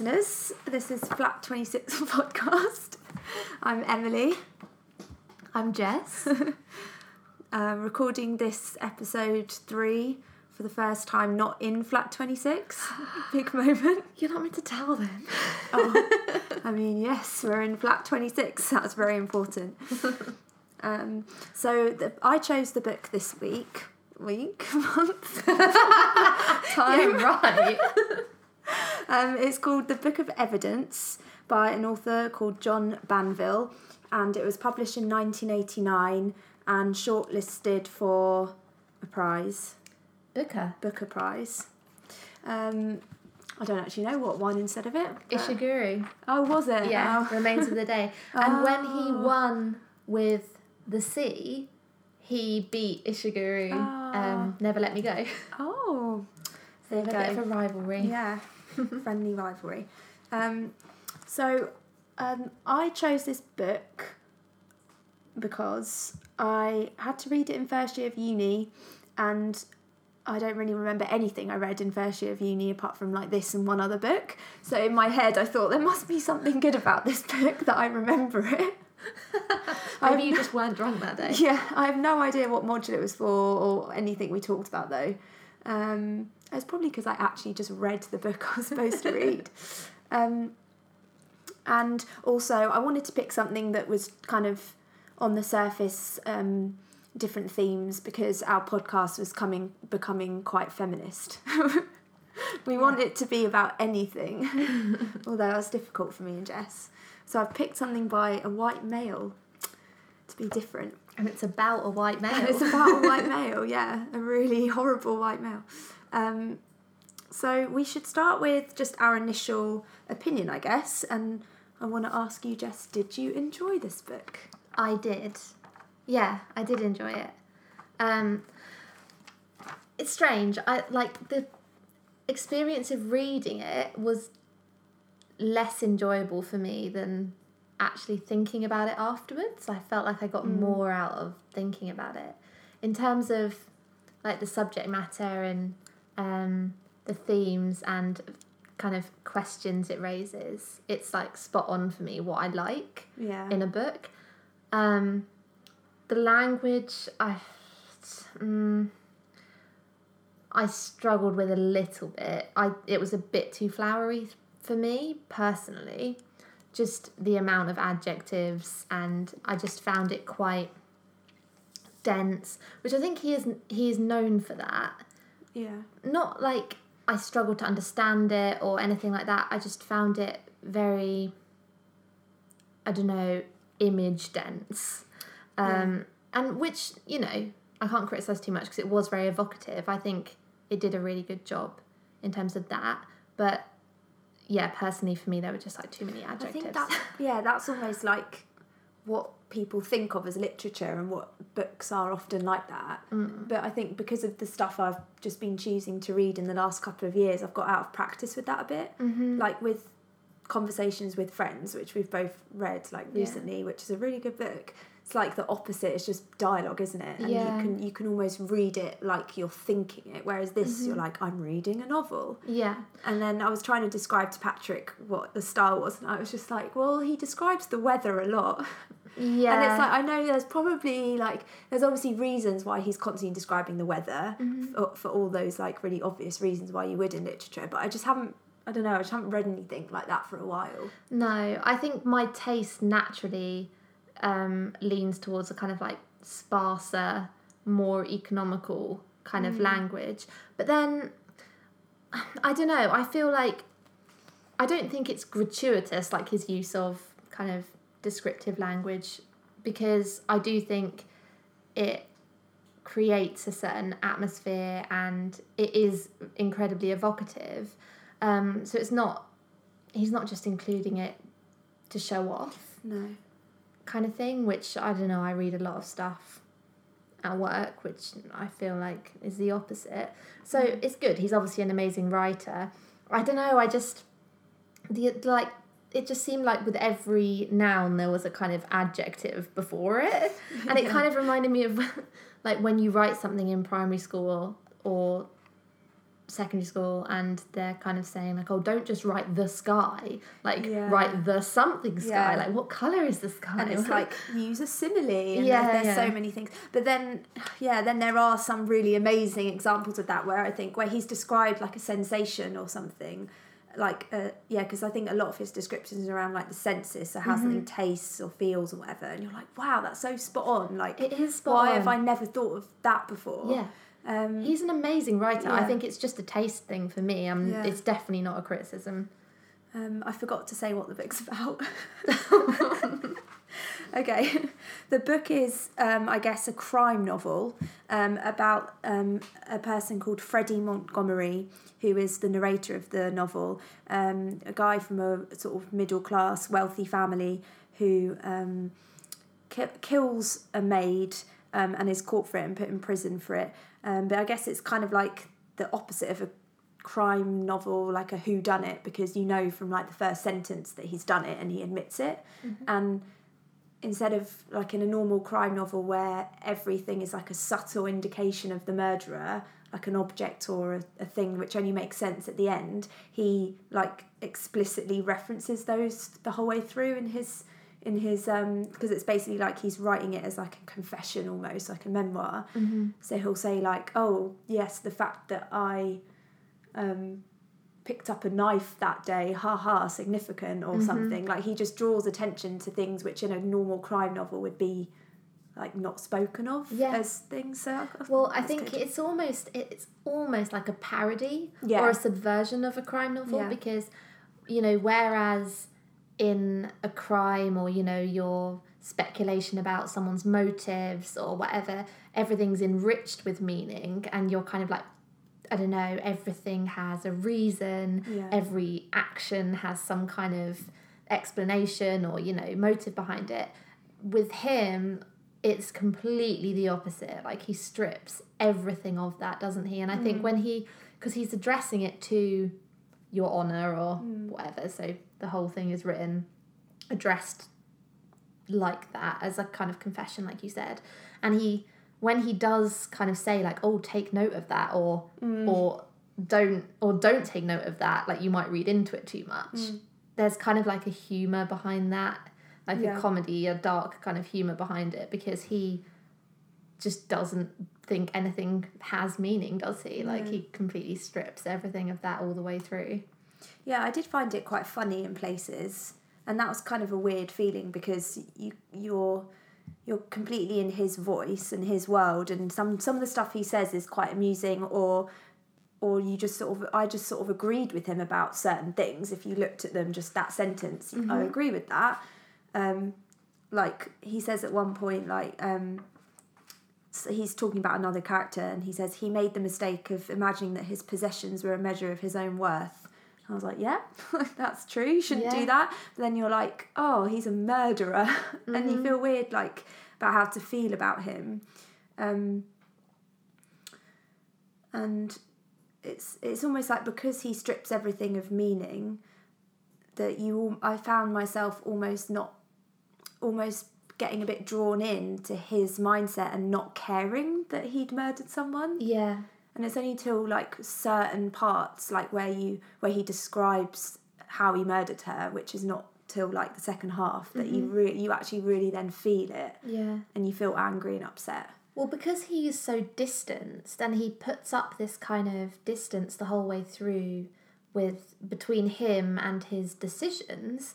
Listeners. This is Flat 26 podcast. I'm Emily. I'm Jess. uh, recording this episode three for the first time, not in Flat 26. Big moment. You're not meant to tell them. Oh, I mean, yes, we're in Flat 26. That's very important. Um, so the, I chose the book this week. Week, month, time. Yeah, right. Um, it's called The Book of Evidence by an author called John Banville, and it was published in 1989 and shortlisted for a prize, Booker. Booker Prize. Um, I don't actually know what won instead of it. Ishiguro. Oh, was it? Yeah, Oh. Remains of the Day. And when he Oh. won with The Sea, he beat Ishiguro. Um, Never Let Me Go. Oh, They have a There you bit of a rivalry. Yeah, friendly rivalry. Um, so um, I chose this book because I had to read it in first year of uni, and I don't really remember anything I read in first year of uni apart from like this and one other book. So in my head, I thought there must be something good about this book that I remember it. Maybe you just weren't drunk that day. Yeah, I have no idea what module it was for or anything we talked about though. Um, it's probably because I actually just read the book I was supposed to read. Um, and also, I wanted to pick something that was kind of on the surface, um, different themes because our podcast was coming becoming quite feminist. we want it to be about anything, although that's difficult for me and Jess. So I've picked something by a white male to be different. And it's about a white male. It's about a white male, yeah, a really horrible white male. Um, so we should start with just our initial opinion, I guess. And I want to ask you, Jess, did you enjoy this book? I did. Yeah, I did enjoy it. Um, it's strange. I like the experience of reading it was less enjoyable for me than actually thinking about it afterwards. I felt like I got more out of thinking about it in terms of like the subject matter and um, the themes and kind of questions it raises. It's like spot on for me what I like Yeah. in a book. Um, the language, I, mm, I struggled with a little bit. I it was a bit too flowery for me personally. Just the amount of adjectives, and I just found it quite dense, which I think he is he is known for that. Yeah. Not like I struggled to understand it or anything like that. I just found it very, I don't know, image dense. Um, And which, you know, I can't criticize too much because it was very evocative. I think it did a really good job in terms of that. But yeah, personally for me, there were just like too many I adjectives. think that's yeah, that's almost like what people think of as literature and what books are often like that. Mm. But I think because of the stuff I've just been choosing to read in the last couple of years, I've got out of practice with that a bit. Mm-hmm. Like with conversations with friends, which we've both read like Yeah. recently, which is a really good book. It's like the opposite. It's just dialogue, isn't it? And Yeah. you can you can almost read it like you're thinking it. Whereas this, you're mm-hmm. like, I'm reading a novel. yeah. And then I was trying to describe to Patrick what the style was, and I was just like, well, he describes the weather a lot. Yeah. And it's like, I know there's probably like, there's obviously reasons why he's constantly describing the weather mm-hmm. for, for all those like really obvious reasons why you would in literature. But I just haven't, I don't know, I just haven't read anything like that for a while. No, I think my taste naturally um, leans towards a kind of like sparser, more economical kind of language. But then, I don't know, I feel like I don't think it's gratuitous, like his use of kind of descriptive language, because I do think it creates a certain atmosphere and it is incredibly evocative. Um, so it's not, he's not just including it to show off No. Kind of thing, which I don't know, I read a lot of stuff at work, which I feel like is the opposite. So mm. it's good. He's obviously an amazing writer. I don't know, I just the like it just seemed like with every noun there was a kind of adjective before it. And it kind of reminded me of like when you write something in primary school or secondary school and they're kind of saying like oh don't just write the sky like Yeah. write the something sky Yeah. like what color is the sky and it's like use a simile and Yeah, there's, there's yeah. so many things but then yeah then there are some really amazing examples of that where i think where he's described like a sensation or something like uh, yeah because i think a lot of his descriptions around like the senses so how Mm-hmm. something tastes or feels or whatever and you're like wow that's so spot on like it is spot why on. have i never thought of that before yeah um he's an amazing writer i think it's just a taste thing for me um, Yeah. it's definitely not a criticism Um, I forgot to say what the book's about. okay, the book is, um, I guess, a crime novel um, about um, a person called Freddie Montgomery, who is the narrator of the novel. Um, a guy from a sort of middle class, wealthy family who um, ki- kills a maid um, and is caught for it and put in prison for it. Um, but I guess it's kind of like the opposite of a crime novel, like a who done it, because you know from like the first sentence that he's done it and he admits it. And instead of like in a normal crime novel where everything is like a subtle indication of the murderer, like an object or a, a thing which only makes sense at the end, he like explicitly references those the whole way through in his in his um because it's basically like he's writing it as like a confession almost like a memoir so he'll say like oh yes the fact that i um picked up a knife that day ha ha significant or something like he just draws attention to things which in a normal crime novel would be like not spoken of Yeah. as things so Well, I think good. it's almost it's almost like a parody Yeah. or a subversion of a crime novel Yeah. because you know whereas in a crime or you know your speculation about someone's motives or whatever everything's enriched with meaning and you're kind of like I don't know everything has a reason Yeah. every action has some kind of explanation or you know motive behind it. With him it's completely the opposite like he strips everything of that doesn't he? And i think mm. when he because he's addressing it to your honor or mm. whatever so the whole thing is written addressed like that as a kind of confession like you said. And he when he does kind of say like oh take note of that or mm. or don't or don't take note of that like you might read into it too much. Mm. There's kind of like a humor behind that like Yeah. a comedy a dark kind of humor behind it because he just doesn't think anything has meaning does he? Like he completely strips everything of that all the way through Yeah, I did find it quite funny in places, and that was kind of a weird feeling because you you're you're completely in his voice and his world, and some some of the stuff he says is quite amusing, or or you just sort of I just sort of agreed with him about certain things. If you looked at them, just that sentence, I agree with that. Um, like he says at one point, like um, so he's talking about another character, and he says he made the mistake of imagining that his possessions were a measure of his own worth. I was like, yeah, that's true. You shouldn't Yeah. do that. But then you're like, oh, he's a murderer, and you feel weird like about how to feel about him. Um, and it's it's almost like because he strips everything of meaning that you I found myself almost not almost getting a bit drawn in to his mindset and not caring that he'd murdered someone yeah and it's only till like certain parts like where you where he describes how he murdered her which is not till like the second half that you mm-hmm. really you actually really then feel it. Yeah. And you feel angry and upset. Well, because he is so distanced and he puts up this kind of distance the whole way through with between him and his decisions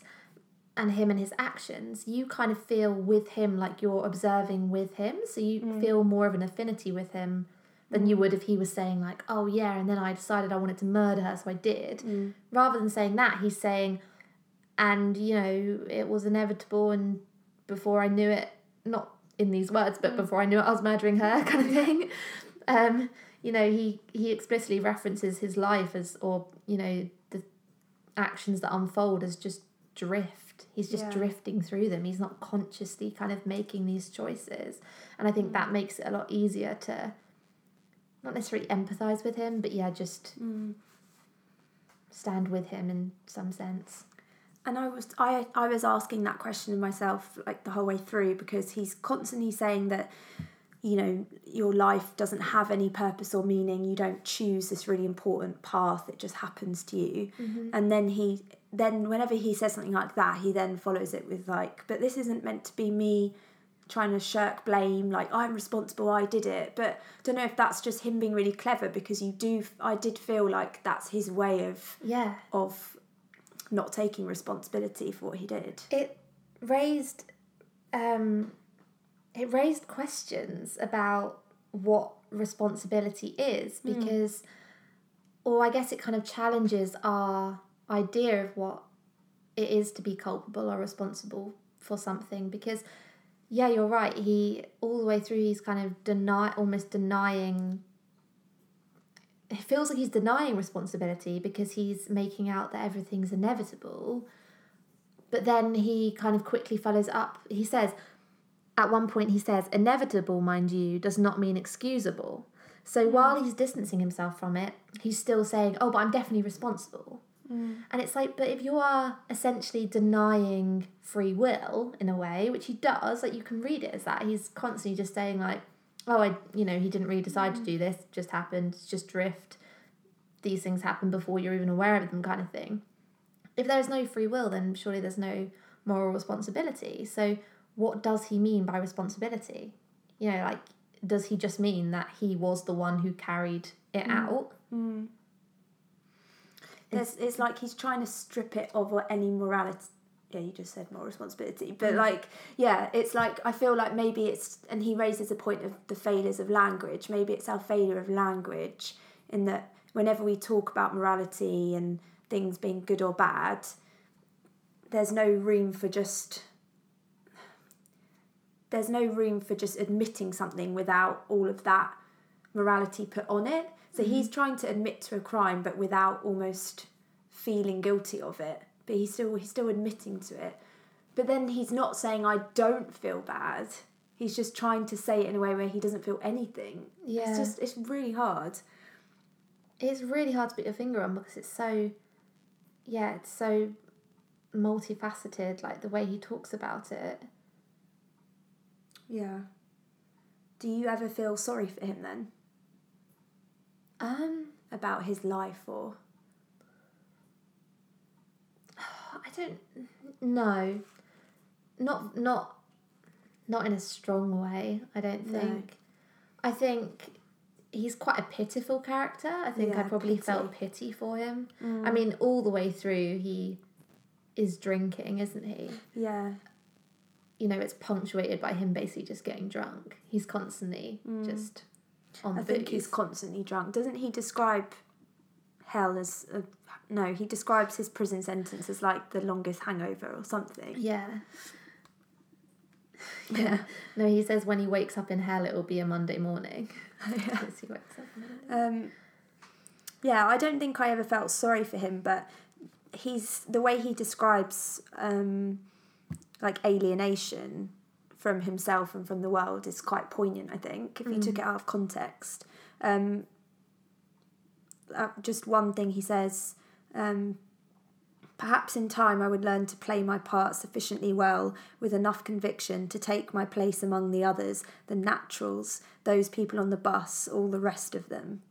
and him and his actions, you kind of feel with him like you're observing with him. So you mm. feel more of an affinity with him than you mm. would if he was saying like, "Oh yeah," and then I decided I wanted to murder her, so I did. Mm. Rather than saying that, he's saying, "And you know, it was inevitable, and before I knew it, not in these words, but mm. before I knew it, I was murdering her," kind of thing. Um, you know, he he explicitly references his life as, or you know, the actions that unfold as just drift. He's just Yeah. drifting through them. He's not consciously kind of making these choices, and I think that makes it a lot easier to not necessarily empathize with him, but yeah, just mm. stand with him in some sense. And I was I I was asking that question of myself like the whole way through because he's constantly saying that you know your life doesn't have any purpose or meaning. You don't choose this really important path. It just happens to you. Mm-hmm. And then he then whenever he says something like that he then follows it with like but this isn't meant to be me trying to shirk blame like i'm responsible i did it. But I don't know if that's just him being really clever because you do i did feel like that's his way of Yeah. of not taking responsibility for what he did. It raised um it raised questions about what responsibility is because or I guess it kind of challenges our idea of what it is to be culpable or responsible for something because yeah you're right he all the way through he's kind of deny almost denying it feels like he's denying responsibility because he's making out that everything's inevitable but then he kind of quickly follows up. He says, at one point, he says, inevitable, mind you, does not mean excusable. So hmm. while he's distancing himself from it, he's still saying, oh, but I'm definitely responsible. Mm. And it's like, but if you are essentially denying free will in a way, which he does, like you can read it as that, he's constantly just saying, like, oh, I, you know, he didn't really decide to mm. do this, just happened, just drift. These things happen before you're even aware of them, kind of thing if there's no free will, then surely there's no moral responsibility. So, what does he mean by responsibility? You know, like, does he just mean that he was the one who carried it mm. out? There's, it's like he's trying to strip it of any morality. Yeah, you just said more responsibility, but mm. like, yeah, it's like I feel like maybe it's, and he raises a point of the failures of language. Maybe it's our failure of language in that whenever we talk about morality and things being good or bad, there's no room for just there's no room for just admitting something without all of that morality put on it. So mm-hmm. he's trying to admit to a crime but without almost feeling guilty of it. But he's still he's still admitting to it. But then he's not saying I don't feel bad. He's just trying to say it in a way where he doesn't feel anything. Yeah. It's just it's really hard. It's really hard to put your finger on because it's so, yeah, it's so multifaceted, like the way he talks about it. Yeah. Do you ever feel sorry for him then? Um, About his life or I don't know. Not not not in a strong way, I don't No. think. I think he's quite a pitiful character. I think I probably pity. felt pity for him. Mm. I mean, all the way through he is drinking, isn't he? Yeah. You know, it's punctuated by him basically just getting drunk. He's constantly just on Mm. I the think he's constantly drunk. Doesn't he describe hell as a, no? He describes his prison sentence as like the longest hangover or something. Yeah. Yeah. No, he says when he wakes up in hell, it will be a Monday morning. Because he wakes up. Um, yeah, I don't think I ever felt sorry for him, but he's the way he describes um, like alienation from himself and from the world is quite poignant. I think if you took it out of context. Um, uh, just one thing he says. Um, Perhaps in time I would learn to play my part sufficiently well with enough conviction to take my place among the others, the naturals, those people on the bus, all the rest of them.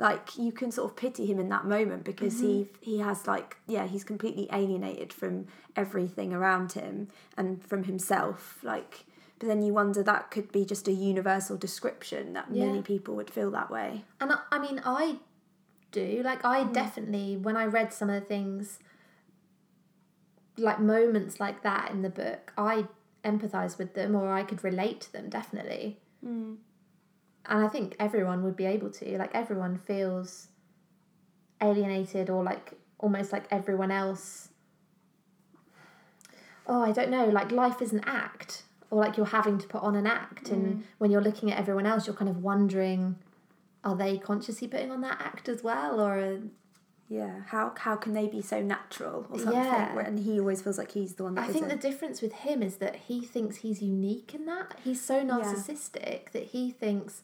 Like you can sort of pity him in that moment because he mm-hmm. he has like yeah he's completely alienated from everything around him and from himself like but then you wonder that could be just a universal description that Yeah. many people would feel that way. And I, I mean, I do. Like, I mm. definitely, when I read some of the things, like moments like that in the book, I empathise with them or I could relate to them, definitely. Mm. And I think everyone would be able to. Like, everyone feels alienated or like almost like everyone else. Oh, I don't know. Like, life is an act. Or like you're having to put on an act, and mm. when you're looking at everyone else, you're kind of wondering, are they consciously putting on that act as well, or Yeah, how how can they be so natural or something? Yeah. Where- And he always feels like he's the one that I think the difference with him is that he thinks he's unique in that. He's so narcissistic that he thinks,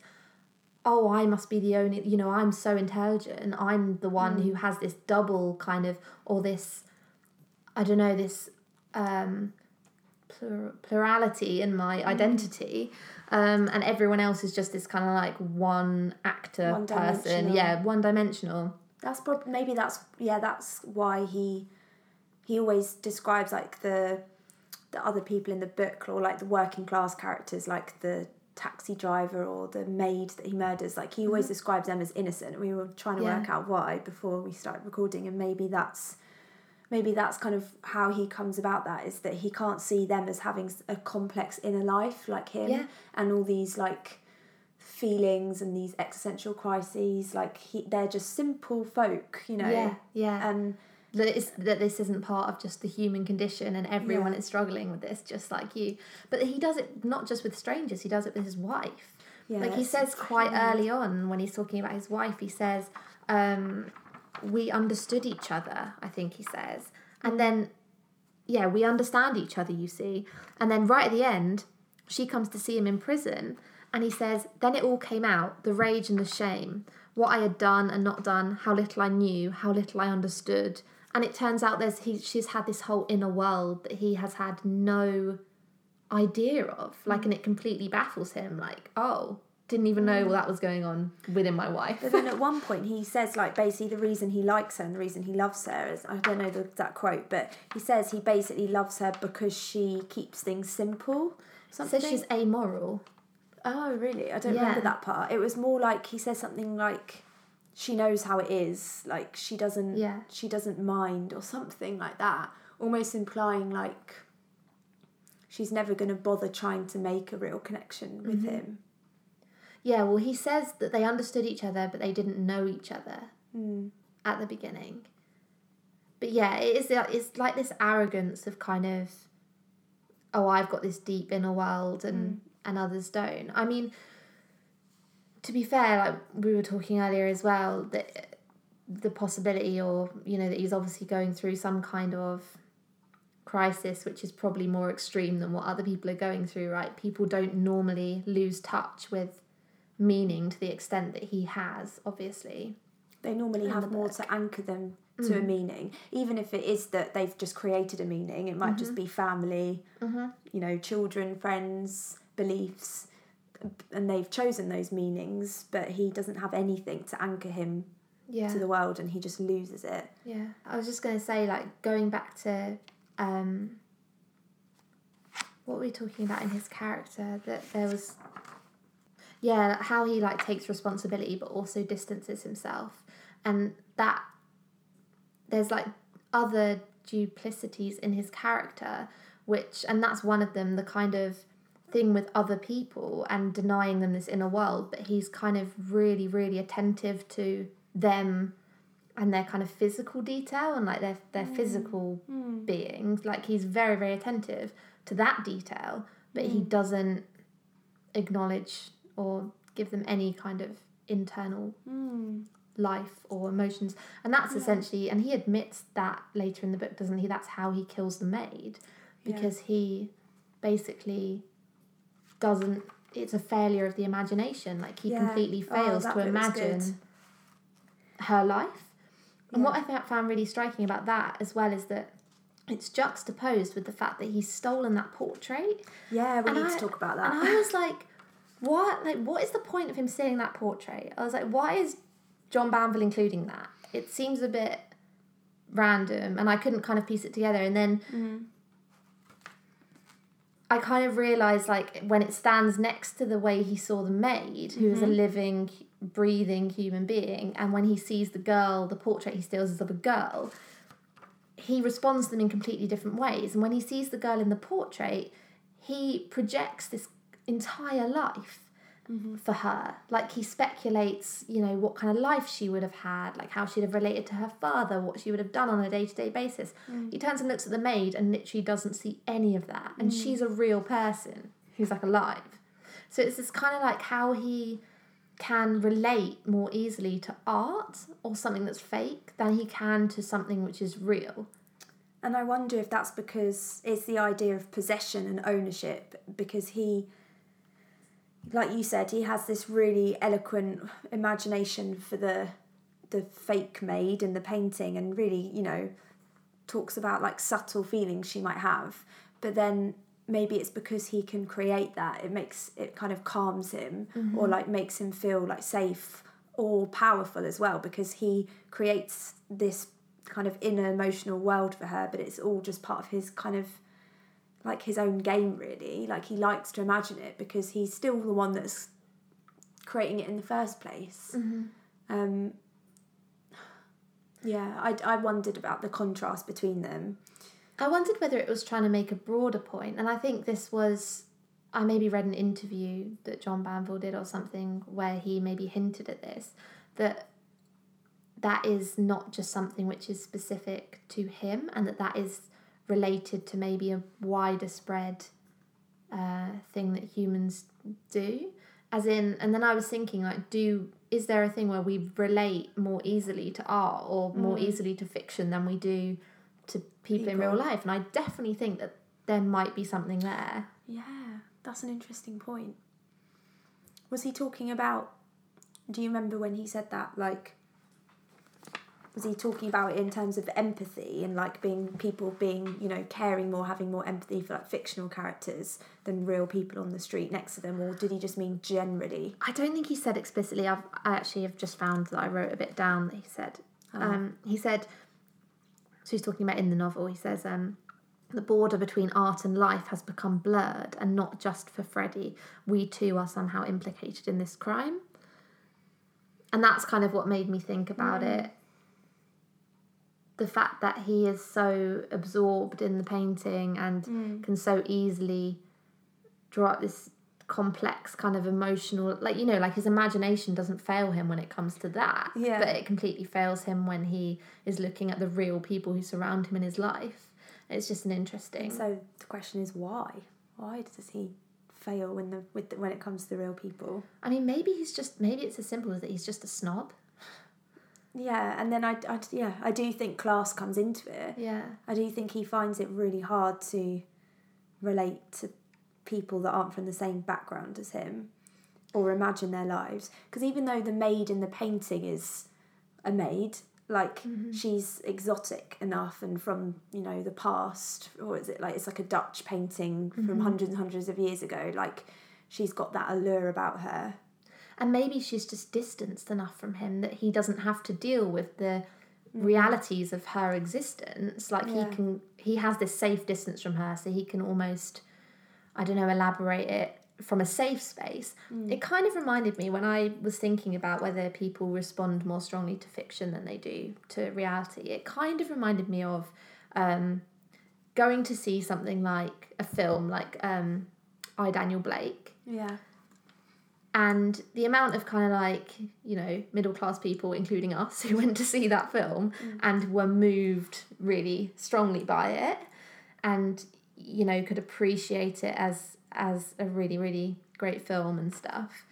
oh, I must be the only, you know, I'm so intelligent. I'm the one who has this double kind of, or this, I don't know, this um, plur- plurality in my identity. Um, and everyone else is just this kind of like one actor person. Yeah, one dimensional. That's probably maybe that's yeah that's why he he always describes like the the other people in the book or like the working class characters like the taxi driver or the maid that he murders like he always describes them as innocent we were trying to Mm-hmm. Yeah. work out why before we started recording and maybe that's maybe that's kind of how he comes about that is that he can't see them as having a complex inner life like him Yeah. and all these like feelings and these existential crises like he they're just simple folk you know? Yeah, yeah. and that it's, that this isn't part of just the human condition and everyone Yeah. is struggling with this just like you. But he does it not just with strangers he does it with his wife. Yeah like he says quite early on when he's talking about his wife he says um, we understood each other i think he says. And then yeah we understand each other you see. And then right at the end she comes to see him in prison and he says then it all came out the rage and the shame. What i had done and not done how little i knew how little i understood. And it turns out there's he she's had this whole inner world that he has had no idea of. Like and it completely baffles him like oh didn't even know that was going on within my wife. But then at one point he says like basically the reason he likes her and the reason he loves her is I don't know the exact quote, but he says he basically loves her because she keeps things simple. Something. says she's amoral oh really? I don't Yeah. remember that part. It was more like he says something like she knows how it is, like she doesn't Yeah. she doesn't mind or something like that. Almost implying like she's never gonna bother trying to make a real connection with Mm-hmm. him. yeah well he says that they understood each other but they didn't know each other Mm. at the beginning but yeah it is it's like this arrogance of kind of oh i've got this deep inner world and and others don't. I mean to be fair like we were talking earlier as well that the possibility or you know that he's obviously going through some kind of crisis which is probably more extreme than what other people are going through right? People don't normally lose touch with meaning to the extent that he has obviously. They normally have the more to anchor them to a mm-hmm. meaning. Even if it is that they've just created a meaning it might just mm-hmm. be family mm-hmm. you know children friends beliefs and they've chosen those meanings but he doesn't have anything to anchor him yeah. to the world and he just loses it. Yeah, I was just going to say, like, going back to um, what were we talking about in his character? That there was, yeah, how he like takes responsibility but also distances himself, and that there's like other duplicities in his character, which and that's one of them. The kind of thing with other people and denying them this inner world, but he's kind of really, really attentive to them and their kind of physical detail and like their their mm. physical mm. being. Like he's very very attentive to that detail, but he mm. doesn't acknowledge or give them any kind of internal life or emotions. And that's essentially and he admits that later in the book, doesn't he? That's how he kills the maid because he basically doesn't it's a failure of the imagination like he Yeah. completely Oh, fails that to bit was good. imagine her life and what I found really striking about that as well is that it's juxtaposed with the fact that he's stolen that portrait. yeah we And need I- to talk about that And I was like, what? Like, what is the point of him stealing that portrait? I was like, why is John Banville including that? It seems a bit random, and I couldn't kind of piece it together. And then Mm. I kind of realized, like, when it stands next to the way he saw the maid, who is a Mm-hmm. living, breathing human being, and when he sees the girl, the portrait he steals is of a girl, he responds to them in completely different ways. And when he sees the girl in the portrait, he projects this entire life Mm-hmm. for her. Like he speculates, you know, what kind of life she would have had, like how she'd have related to her father, what she would have done on a day to day basis. Mm. He turns and looks at the maid and literally doesn't see any of that. And mm. she's a real person who's like alive. So it's this kind of like how he can relate more easily to art or something that's fake than he can to something which is real. And I wonder if that's because it's the idea of possession and ownership, because he, like you said, he has this really eloquent imagination for the the fake maid in the painting and really, you know, talks about like subtle feelings she might have. But then maybe it's because he can create that it makes it kind of calms him Mm-hmm. or like makes him feel like safe or powerful as well because he creates this kind of inner emotional world for her but it's all just part of his kind of like his own game really like he likes to imagine it because he's still the one that's creating it in the first place Mm-hmm. um yeah I, I wondered about the contrast between them I wondered whether it was trying to make a broader point, and I think this was. I maybe read an interview that John Banville did or something where he maybe hinted at this that that is not just something which is specific to him, and that that is related to maybe a wider spread uh, thing that humans do. As in, and then I was thinking, like, do is there a thing where we relate more easily to art or more easily to fiction than we do to people, in real life? And I definitely think that there might be something there. Yeah, that's an interesting point. Was he talking about? Do you remember when he said that? Like, was he talking about it in terms of empathy and like being people being, you know, caring more, having more empathy for like fictional characters than real people on the street next to them, or did he just mean generally? I don't think he said explicitly. I've I actually have just found that I wrote a bit down that he said. Um, he said, so he's talking about in the novel. He says, um, the border between art and life has become blurred, and not just for Freddie. We too are somehow implicated in this crime. And that's kind of what made me think about it. The fact that he is so absorbed in the painting and mm. can so easily draw up this complex kind of emotional like you know like his imagination doesn't fail him when it comes to that Yeah. but it completely fails him when he is looking at the real people who surround him in his life it's just an interesting So the question is why? Why does he fail when the with the, when it comes to the real people? i mean maybe he's just maybe it's as simple as that he's just a snob Yeah, and then I, I yeah I do think class comes into it. yeah I do think he finds it really hard to relate to people that aren't from the same background as him or imagine their lives. Because even though the maid in the painting is a maid, like mm-hmm. she's exotic enough and from, you know, the past, or is it like it's like a Dutch painting from mm-hmm. hundreds and hundreds of years ago, like she's got that allure about her. And maybe she's just distanced enough from him that he doesn't have to deal with the realities of her existence. Like Yeah. he can he has this safe distance from her so he can almost i don't know elaborate it from a safe space. It kind of reminded me when i was thinking about whether people respond more strongly to fiction than they do to reality. It kind of reminded me of um, going to see something like a film like um, i daniel blake. Yeah. And the amount of kind of like you know middle class people including us who went to see that film and were moved really strongly by it and you know could appreciate it as as a really really great film and stuff.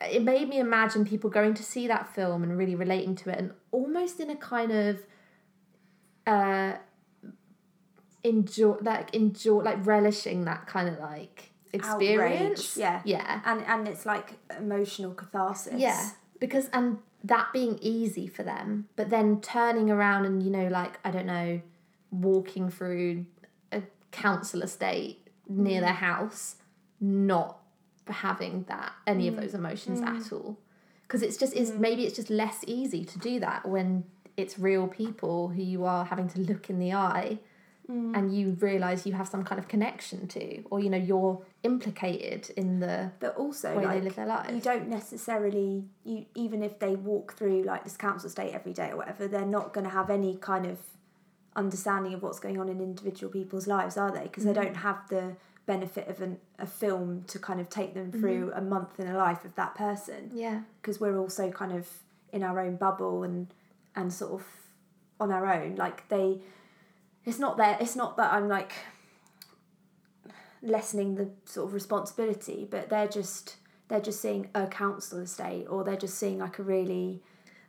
It made me imagine people going to see that film and really relating to it and almost in a kind of uh enjoy like enjoy like relishing that kind of like experience. Outrage, yeah. yeah. And and it's like emotional catharsis. yeah because and that being easy for them but then turning around and you know like i don't know walking through a council estate near mm. their house not having that any of mm. those emotions mm. at all. Because it's just is maybe it's just less easy to do that when it's real people who you are having to look in the eye and you realize you have some kind of connection to or you know you're implicated in the But also way like they live their life. you don't necessarily you even if they walk through like this council estate every day or whatever they're not going to have any kind of understanding of what's going on in individual people's lives are they? Because they mm-hmm. don't have the benefit of an, a film to kind of take them mm-hmm. through a month in a life of that person. Yeah. Because we're also kind of in our own bubble and and sort of on our own. Like they it's not that it's not that i'm like lessening the sort of responsibility but they're just they're just seeing a council estate or they're just seeing like a really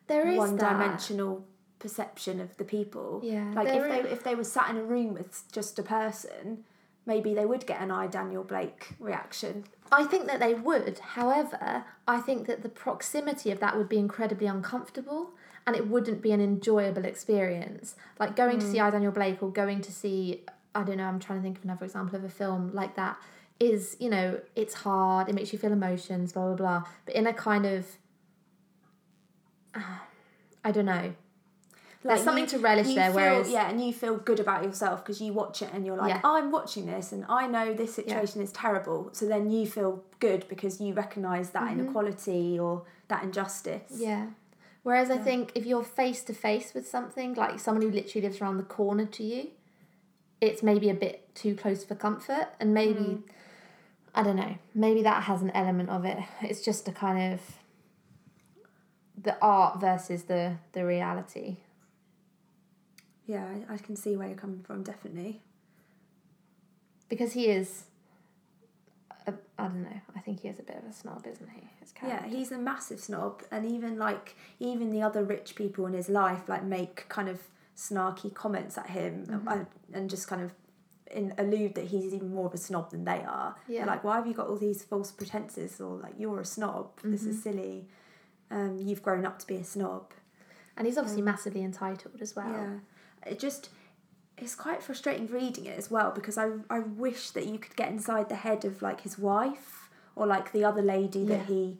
There is one that. dimensional perception of the people Yeah, like if they if they were sat in a room with just a person maybe they would get an i daniel blake reaction I think that they would. However, I think that the proximity of that would be incredibly uncomfortable and it wouldn't be an enjoyable experience. Like going to see hmm. I Daniel Blake or going to see I don't know. I'm trying to think of another example of a film like that. Is you know it's hard. It makes you feel emotions. Blah blah blah. But in a kind of I don't know. There's something you- to relish there. feel- whereas yeah, and you feel good about yourself because you watch it and you're like, Yeah. I'm watching this and I know this situation is terrible. So then you feel good because you recognise that inequality or that injustice. Mm-hmm. Yeah. Whereas I think if you're face to face with something, like someone who literally lives around the corner to you, it's maybe a bit too close for comfort. And maybe, mm. I don't know, maybe that has an element of it. It's just a kind of the art versus the, the reality. Yeah, I, I can see where you're coming from. Definitely. Because he is, I I don't know, I think he is a bit of a snob, isn't he? His Yeah, he's a massive snob, and even like even the other rich people in his life like make kind of snarky comments at him Mm-hmm. and, and just kind of in, allude that he's even more of a snob than they are. Yeah. They're like, why have you got all these false pretenses? Or like, you're a snob. This Mm-hmm. is silly. Um, you've grown up to be a snob. And he's obviously massively entitled as well. Yeah, it just it's quite frustrating reading it as well because I I wish that you could get inside the head of like his wife or like the other lady Yeah. that he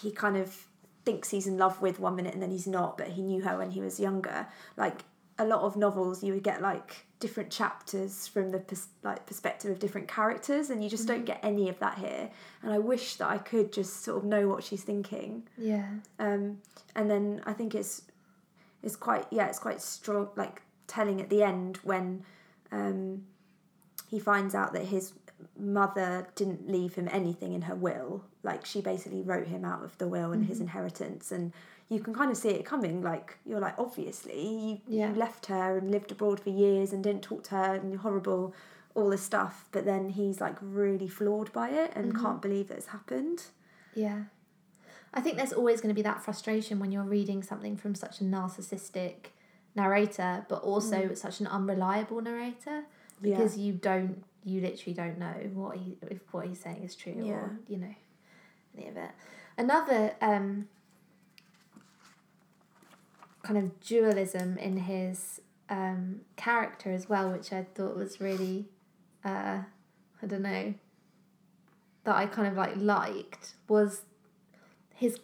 he kind of thinks he's in love with one minute and then he's not, but he knew her when he was younger. Like a lot of novels, you would get like different chapters from the pers- like perspective of different characters, and you just don't get any of that here. And I wish that I could just sort of know what she's thinking Yeah. um, and then I think it's it's quite yeah it's quite strong like telling at the end when um, he finds out that his mother didn't leave him anything in her will. Like she basically wrote him out of the will and his mm-hmm. inheritance and you can kind of see it coming like you're like obviously you, Yeah. you left her and lived abroad for years and didn't talk to her and you're horrible all this stuff but then he's like really flawed by it and mm-hmm. can't believe that it's happened. Yeah. I think there's always going to be that frustration when you're reading something from such a narcissistic narrator, but also mm. such an unreliable narrator Yeah. because you don't, you literally don't know what he, if what he's saying is true Yeah. or, you know, any of it. Another um, kind of dualism in his um, character as well, which I thought was really, uh, I don't know, that I kind of like liked was his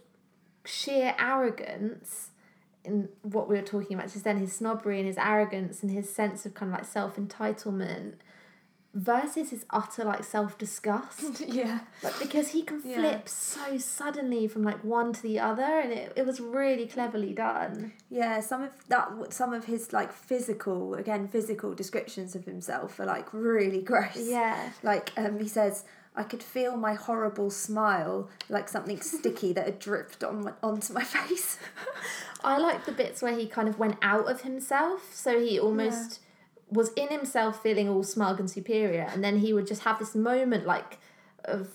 sheer arrogance in what we were talking about just then his snobbery and his arrogance and his sense of kind of like self entitlement versus his utter like self disgust yeah like because he can Yeah. flip so suddenly from like one to the other and it, it was really cleverly done Yeah, some of that, some of his like physical, again, physical descriptions of himself are like really gross. yeah Like um, he says, I could feel my horrible smile, like something sticky that had dripped on my, onto my face. I like the bits where he kind of went out of himself, so he almost was in himself feeling all smug and superior, and then he would just have this moment like of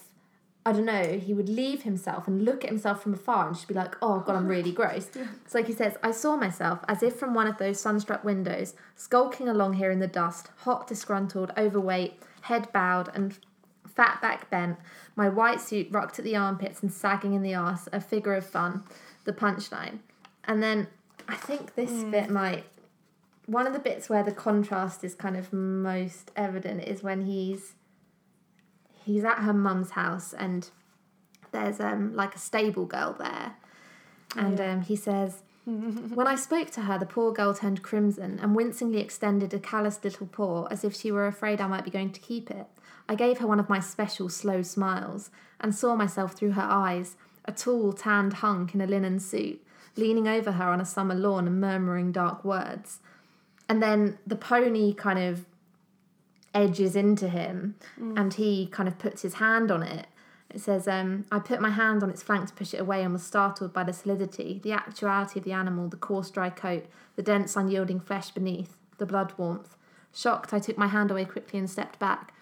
I don't know, he would leave himself and look at himself from afar and just be like, Oh god, I'm really gross. It's like he says, I saw myself as if from one of those sunstruck windows, skulking along here in the dust, hot, disgruntled, overweight, head bowed and fat back bent, my white suit rocked at the armpits and sagging in the arse, a figure of fun, the punchline. And then I think this bit might one of the bits where the contrast is kind of most evident is when he's he's at her mum's house and there's um like a stable girl there and um he says when I spoke to her, the poor girl turned crimson and wincingly extended a calloused little paw as if she were afraid I might be going to keep it. I gave her one of my special slow smiles and saw myself through her eyes, a tall, tanned hunk in a linen suit, leaning over her on a summer lawn and murmuring dark words. And then the pony kind of edges into him and he kind of puts his hand on it. It says, um, I put my hand on its flank to push it away and was startled by the solidity, the actuality of the animal, the coarse dry coat, the dense unyielding flesh beneath, the blood warmth. Shocked, I took my hand away quickly and stepped back.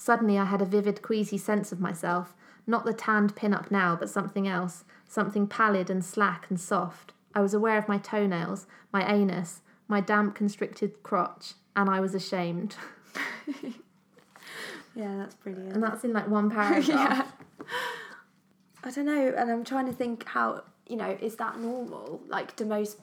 Suddenly, I had a vivid, queasy sense of myself. Not the tanned pin up now, but something else, something pallid and slack and soft. I was aware of my toenails, my anus, my damp, constricted crotch, and I was ashamed. yeah, that's brilliant. And that's in like one paragraph. yeah. I don't know, and I'm trying to think how you know is that normal? Like, do most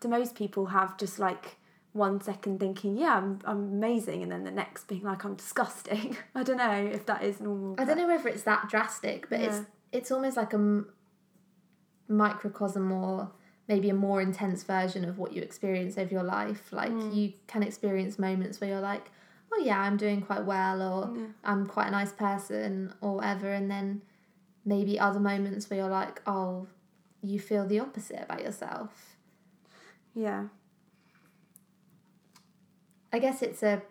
do most people have just like one second thinking, yeah, I'm, I'm amazing, and then the next being like, I'm disgusting. I don't know if that is normal. I don't know whether it's that drastic, but it's it's almost like a m- microcosm or maybe a more intense version of what you experience over your life. Like Mm. you can experience moments where you're like, oh yeah, I'm doing quite well, or Yeah. I'm quite a nice person, or whatever, and then maybe other moments where you're like, oh, you feel the opposite about yourself. Yeah. I guess it's a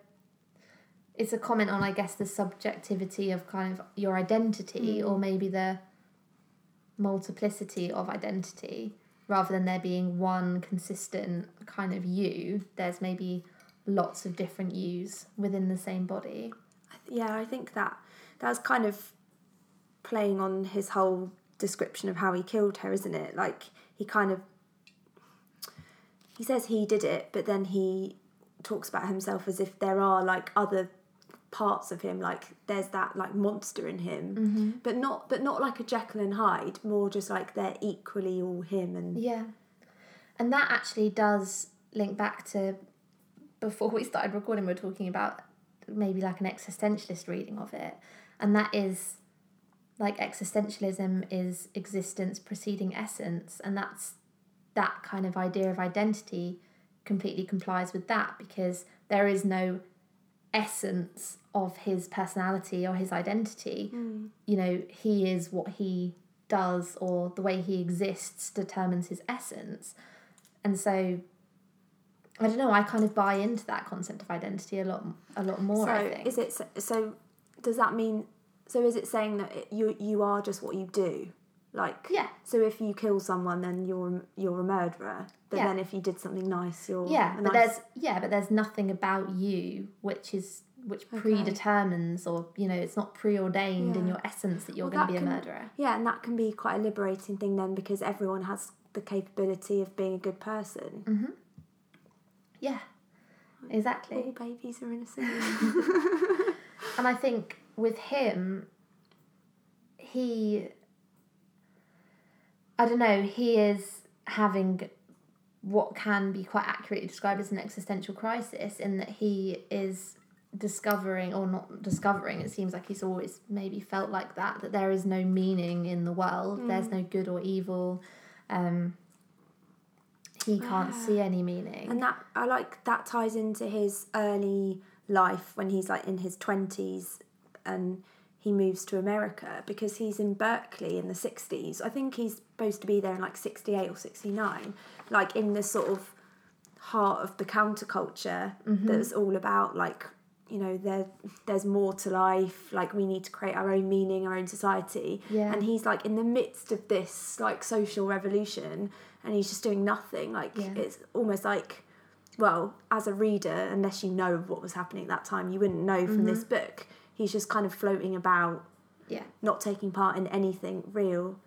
it's a comment on I guess the subjectivity of kind of your identity hmm. or maybe the multiplicity of identity rather than there being one consistent kind of you. There's maybe lots of different yous within the same body. Yeah, I think that that's kind of playing on his whole description of how he killed her, isn't it? Like he kind of he says he did it, but then he talks about himself as if there are like other parts of him like there's that like monster in him. Mm-hmm. But not but not like a Jekyll and Hyde more just like they're equally all him and yeah. And that actually does link back to before we started recording we were talking about maybe like an existentialist reading of it. And that is like existentialism is existence preceding essence. And that's that kind of idea of identity completely complies with that because there is no essence of his personality or his identity. Mm. You know he is what he does or the way he exists determines his essence. And so i don't know i kind of buy into that concept of identity a lot a lot more so i think. is it so does that mean so is it saying that it, you you are just what you do like yeah. so if you kill someone then you're you're a murderer but Yeah. then if you did something nice you're yeah but there's yeah but there's nothing about you which is which predetermines or you know it's not preordained in your essence that you're Well, going to be a can- murderer. Yeah and that can be quite a liberating thing then because everyone has the capability of being a good person. Mm. yeah exactly. all babies are innocent. And I think with him, he, I don't know, he is having what can be quite accurately described as an existential crisis in that he is discovering, or not discovering, it seems like he's always maybe felt like that, that there is no meaning in the world, there's no good or evil. Um, he can't Ah. see any meaning. and that i like that ties into his early life when he's like in his 20s and he moves to america because he's in berkeley in the 60s i think he's supposed to be there in like 68 or 69 like in the sort of heart of the counterculture Mm-hmm. that's all about like you know there there's more to life like we need to create our own meaning our own society Yeah. and he's like in the midst of this like social revolution and he's just doing nothing like Yeah. it's almost like well as a reader unless you know what was happening at that time you wouldn't know from this book he's just kind of floating about yeah. not taking part in anything real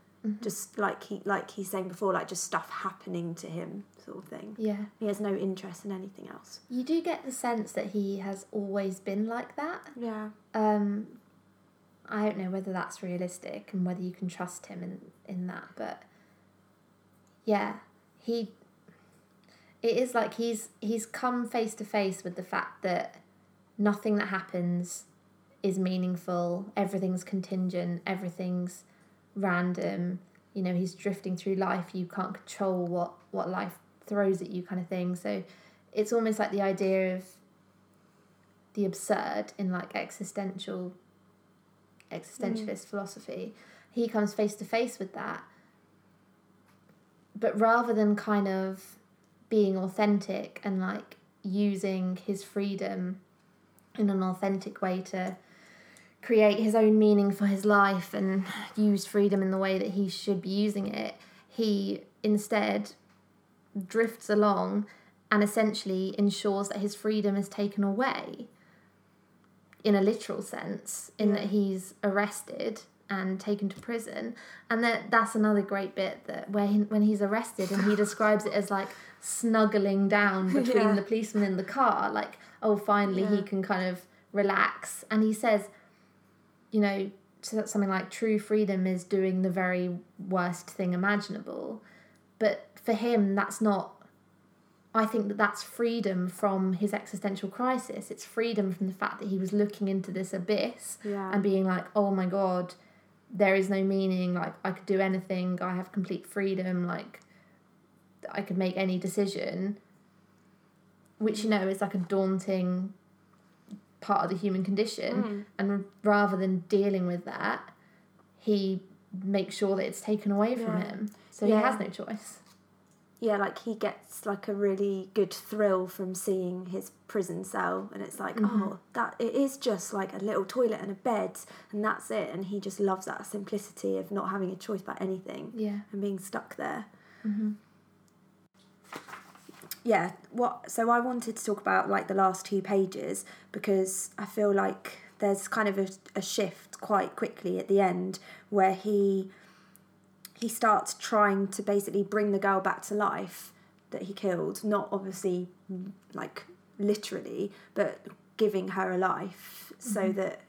just like he like he's saying before like just stuff happening to him sort of thing Yeah. he has no interest in anything else You do get the sense that he has always been like that. yeah Um, I don't know whether that's realistic and whether you can trust him in, in that, but yeah, he. It is like he's he's come face to face with the fact that nothing that happens is meaningful. Everything's contingent. Everything's random. You know, he's drifting through life. You can't control what what life throws at you, kind of thing. So, it's almost like the idea of the absurd in like existential existentialist mm. philosophy he comes face to face with that but rather than kind of being authentic and like using his freedom in an authentic way to create his own meaning for his life and use freedom in the way that he should be using it he instead drifts along and essentially ensures that his freedom is taken away in a literal sense in Yeah. that he's arrested and taken to prison and that that's another great bit that where he, when he's arrested and he describes it as like snuggling down between Yeah. the policeman in the car like oh finally he can kind of relax and he says you know so- something like true freedom is doing the very worst thing imaginable but for him that's not I think that that's freedom from his existential crisis. It's freedom from the fact that he was looking into this abyss Yeah. and being like, oh my god, there is no meaning. Like, I could do anything. I have complete freedom. Like, I could make any decision. Which, you know, is like a daunting part of the human condition. Mm. And rather than dealing with that, he makes sure that it's taken away from Yeah. him. So Yeah. he has no choice. yeah, like he gets like a really good thrill from seeing his prison cell, and it's like, Mhm. oh, that it is just like a little toilet and a bed, and that's it. And he just loves that simplicity of not having a choice about anything Yeah. and being stuck there. hmm yeah what so i wanted to talk about like the last two pages because i feel like there's kind of a, a shift quite quickly at the end where he he starts trying to basically bring the girl back to life that he killed not obviously like literally but giving her a life so mm-hmm. that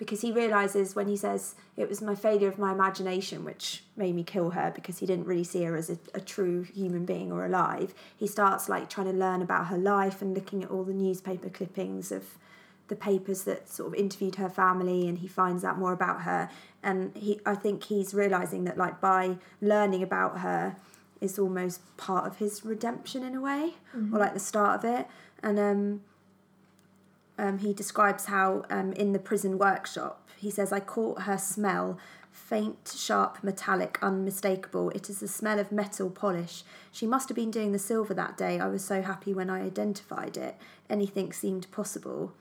because he realizes when he says it was my failure of my imagination which made me kill her because he didn't really see her as a, a true human being or alive he starts like trying to learn about her life and looking at all the newspaper clippings of the papers that sort of interviewed her family and he finds out more about her. And he i think he's realizing that like by learning about her is almost part of his redemption in a way or like the start of it. And um um, he describes how um, in the prison workshop, he says, I caught her smell, faint, sharp, metallic, unmistakable. It is the smell of metal polish. She must have been doing the silver that day. I was so happy when I identified it. Anything seemed possible.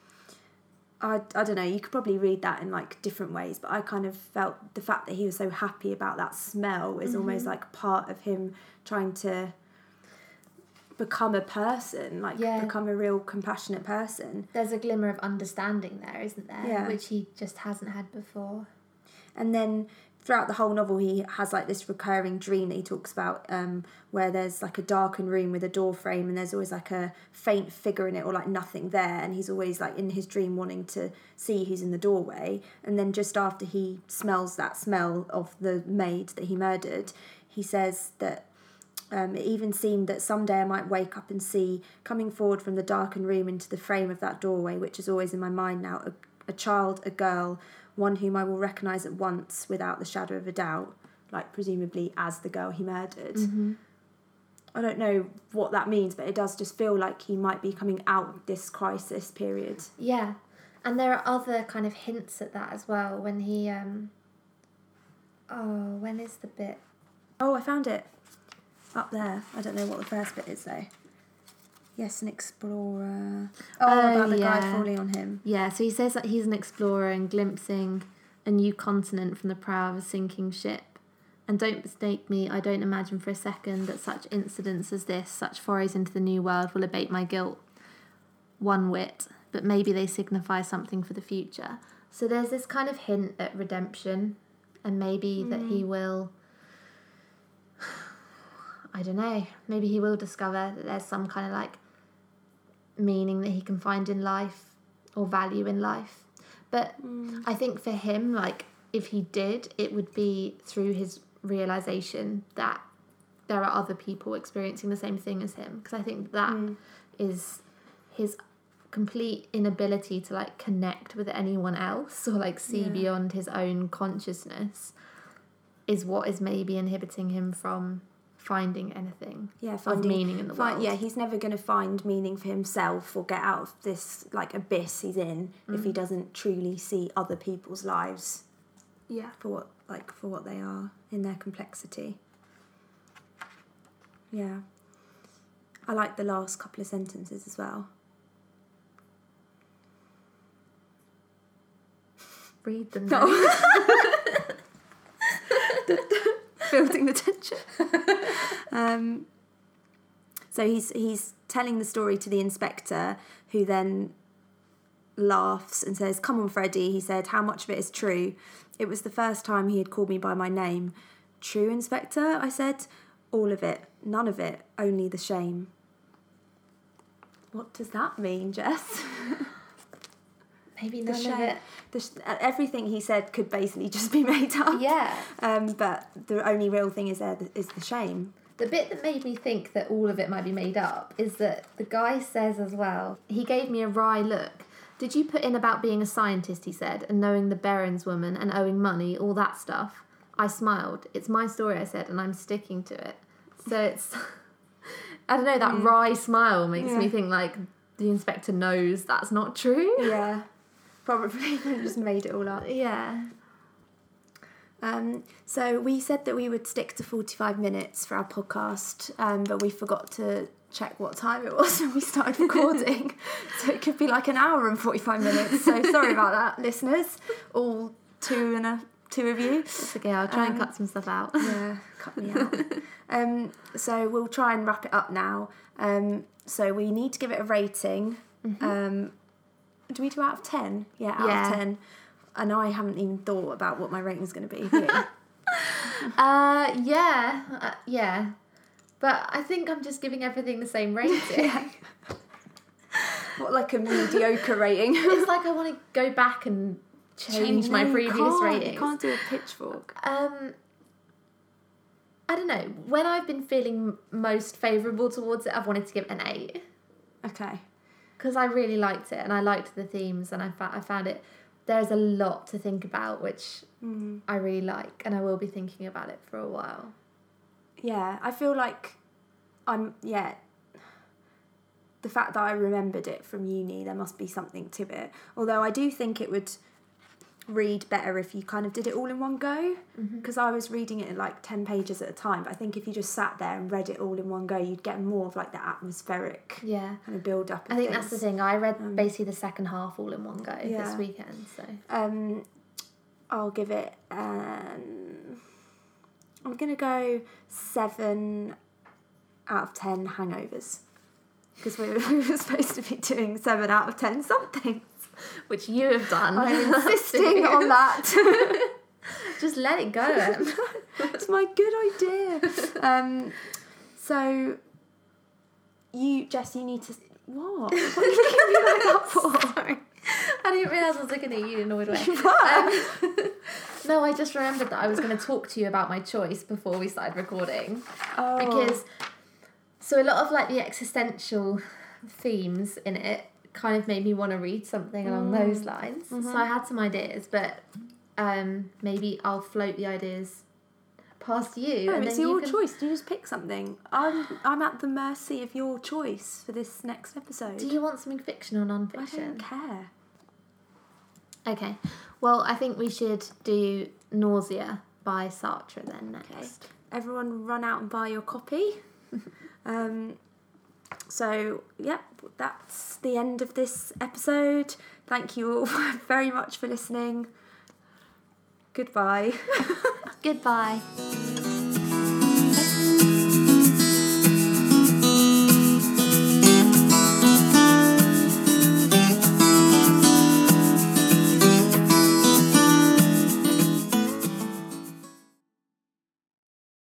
I, I don't know, you could probably read that in like different ways, but I kind of felt the fact that he was so happy about that smell is almost like part of him trying to become a person, like Yeah. become a real compassionate person. There's a glimmer of understanding there, isn't there? Yeah. Which he just hasn't had before. And then throughout the whole novel, he has like this recurring dream that he talks about, um, where there's like a darkened room with a door frame, and there's always like a faint figure in it, or like nothing there, and he's always like in his dream wanting to see who's in the doorway. And then just after he smells that smell of the maid that he murdered, he says that um, it even seemed that someday I might wake up and see coming forward from the darkened room into the frame of that doorway, which is always in my mind now, a, a child, a girl, one whom I will recognise at once without the shadow of a doubt, like presumably as the girl he murdered. Mm-hmm. I don't know what that means, but it does just feel like he might be coming out of this crisis period. Yeah. And there are other kind of hints at that as well when he um Oh, when is the bit? Oh, I found it up there. I don't know what the first bit is though. Yes, an explorer. Oh, Oh, about the guy falling on him. Yeah, so he says that he's an explorer and glimpsing a new continent from the prow of a sinking ship. And don't mistake me, I don't imagine for a second that such incidents as this, such forays into the new world, will abate my guilt. One whit, but maybe they signify something for the future. So there's this kind of hint at redemption, and maybe that he hmm. will. I don't know, maybe he will discover that there's some kind of like meaning that he can find in life or value in life. But mm. I think for him, like, if he did, it would be through his realization that there are other people experiencing the same thing as him. Because I think that mm. is his complete inability to like connect with anyone else or like see Yeah. beyond his own consciousness is what is maybe inhibiting him from finding anything Yeah, of finding meaning in the Fi- world. yeah, he's never going to find meaning for himself or get out of this like abyss he's in if Mm. he doesn't truly see other people's lives Yeah. for what like for what they are in their complexity. Yeah. I like the last couple of sentences as well. Read them. No. building the tension. um, so he's he's telling the story to the inspector, who then laughs and says, "Come on, Freddie." He said, "How much of it is true?" It was the first time he had called me by my name. True, Inspector, I said. All of it, none of it, only the shame. What does that mean, Jess? Maybe none of it. The sh- everything he said could basically just be made up. Yeah. Um, but the only real thing is there is the shame. The bit that made me think that all of it might be made up is that the guy says as well, he gave me a wry look. Did you put in about being a scientist, he said, and knowing the Behrens woman and owing money, all that stuff? I smiled. It's my story, I said, and I'm sticking to it. So it's, I don't know, that wry smile makes me think like the inspector knows that's not true. Yeah, probably just made it all up. Yeah. Um, so we said that we would stick to 45 minutes for our podcast, um, but we forgot to check what time it was when we started recording. so it could be like an hour and 45 minutes. So sorry about that, listeners. All two and a two of you. It's okay, I'll try and Um, cut some stuff out. Yeah, cut me out. um, so we'll try and wrap it up now. Um, so we need to give it a rating. Um, do we do out of 10? Yeah, out Yeah. of 10. And I haven't even thought about what my rating's going to be. Uh, yeah, uh, yeah. But I think I'm just giving everything the same rating. what, like a mediocre rating? it's like I want to go back and change my No, you previous can't. ratings. You can't do a pitchfork. Um, I don't know. When I've been feeling most favourable towards it, I've wanted to give it an eight Okay. Because I really liked it and I liked the themes and I, fa- I found it. There's a lot to think about, which Mm. I really like, and I will be thinking about it for a while. Yeah, I feel like I'm, yeah. The fact that I remembered it from uni, there must be something to it. Although I do think it would read better if you kind of did it all in one go. Because I was reading it in like 10 pages at a time. But I think if you just sat there and read it all in one go, you'd get more of like the atmospheric Yeah. kind of build up. I think that's the thing. I read Um, basically the second half all in one go Yeah. this weekend. So Um, I'll give it. Um, I'm gonna go seven out of ten hangovers because we, we were supposed to be doing seven out of ten something. Which you have done. I'm insisting on that. Just let it go. It's my good idea. Um, so you, Jess, you need to. What? What are you looking at me like that for? I didn't realise I was looking at you in an annoyed way. Um, no, I just remembered that I was going to talk to you about my choice before we started recording Oh. because so a lot of like the existential themes in it kind of made me want to read something along Mm. those lines. So I had some ideas, but um, maybe I'll float the ideas past you. No, and it's then you your can- choice. You just pick something. I'm I'm at the mercy of your choice for this next episode. Do you want something fiction or I non-fiction? don't care. Okay. Well, I think we should do Nausea by Sartre then next. Everyone, run out and buy your copy. um, so yeah, that's the end of this episode. Thank you all very much for listening. Goodbye. Goodbye.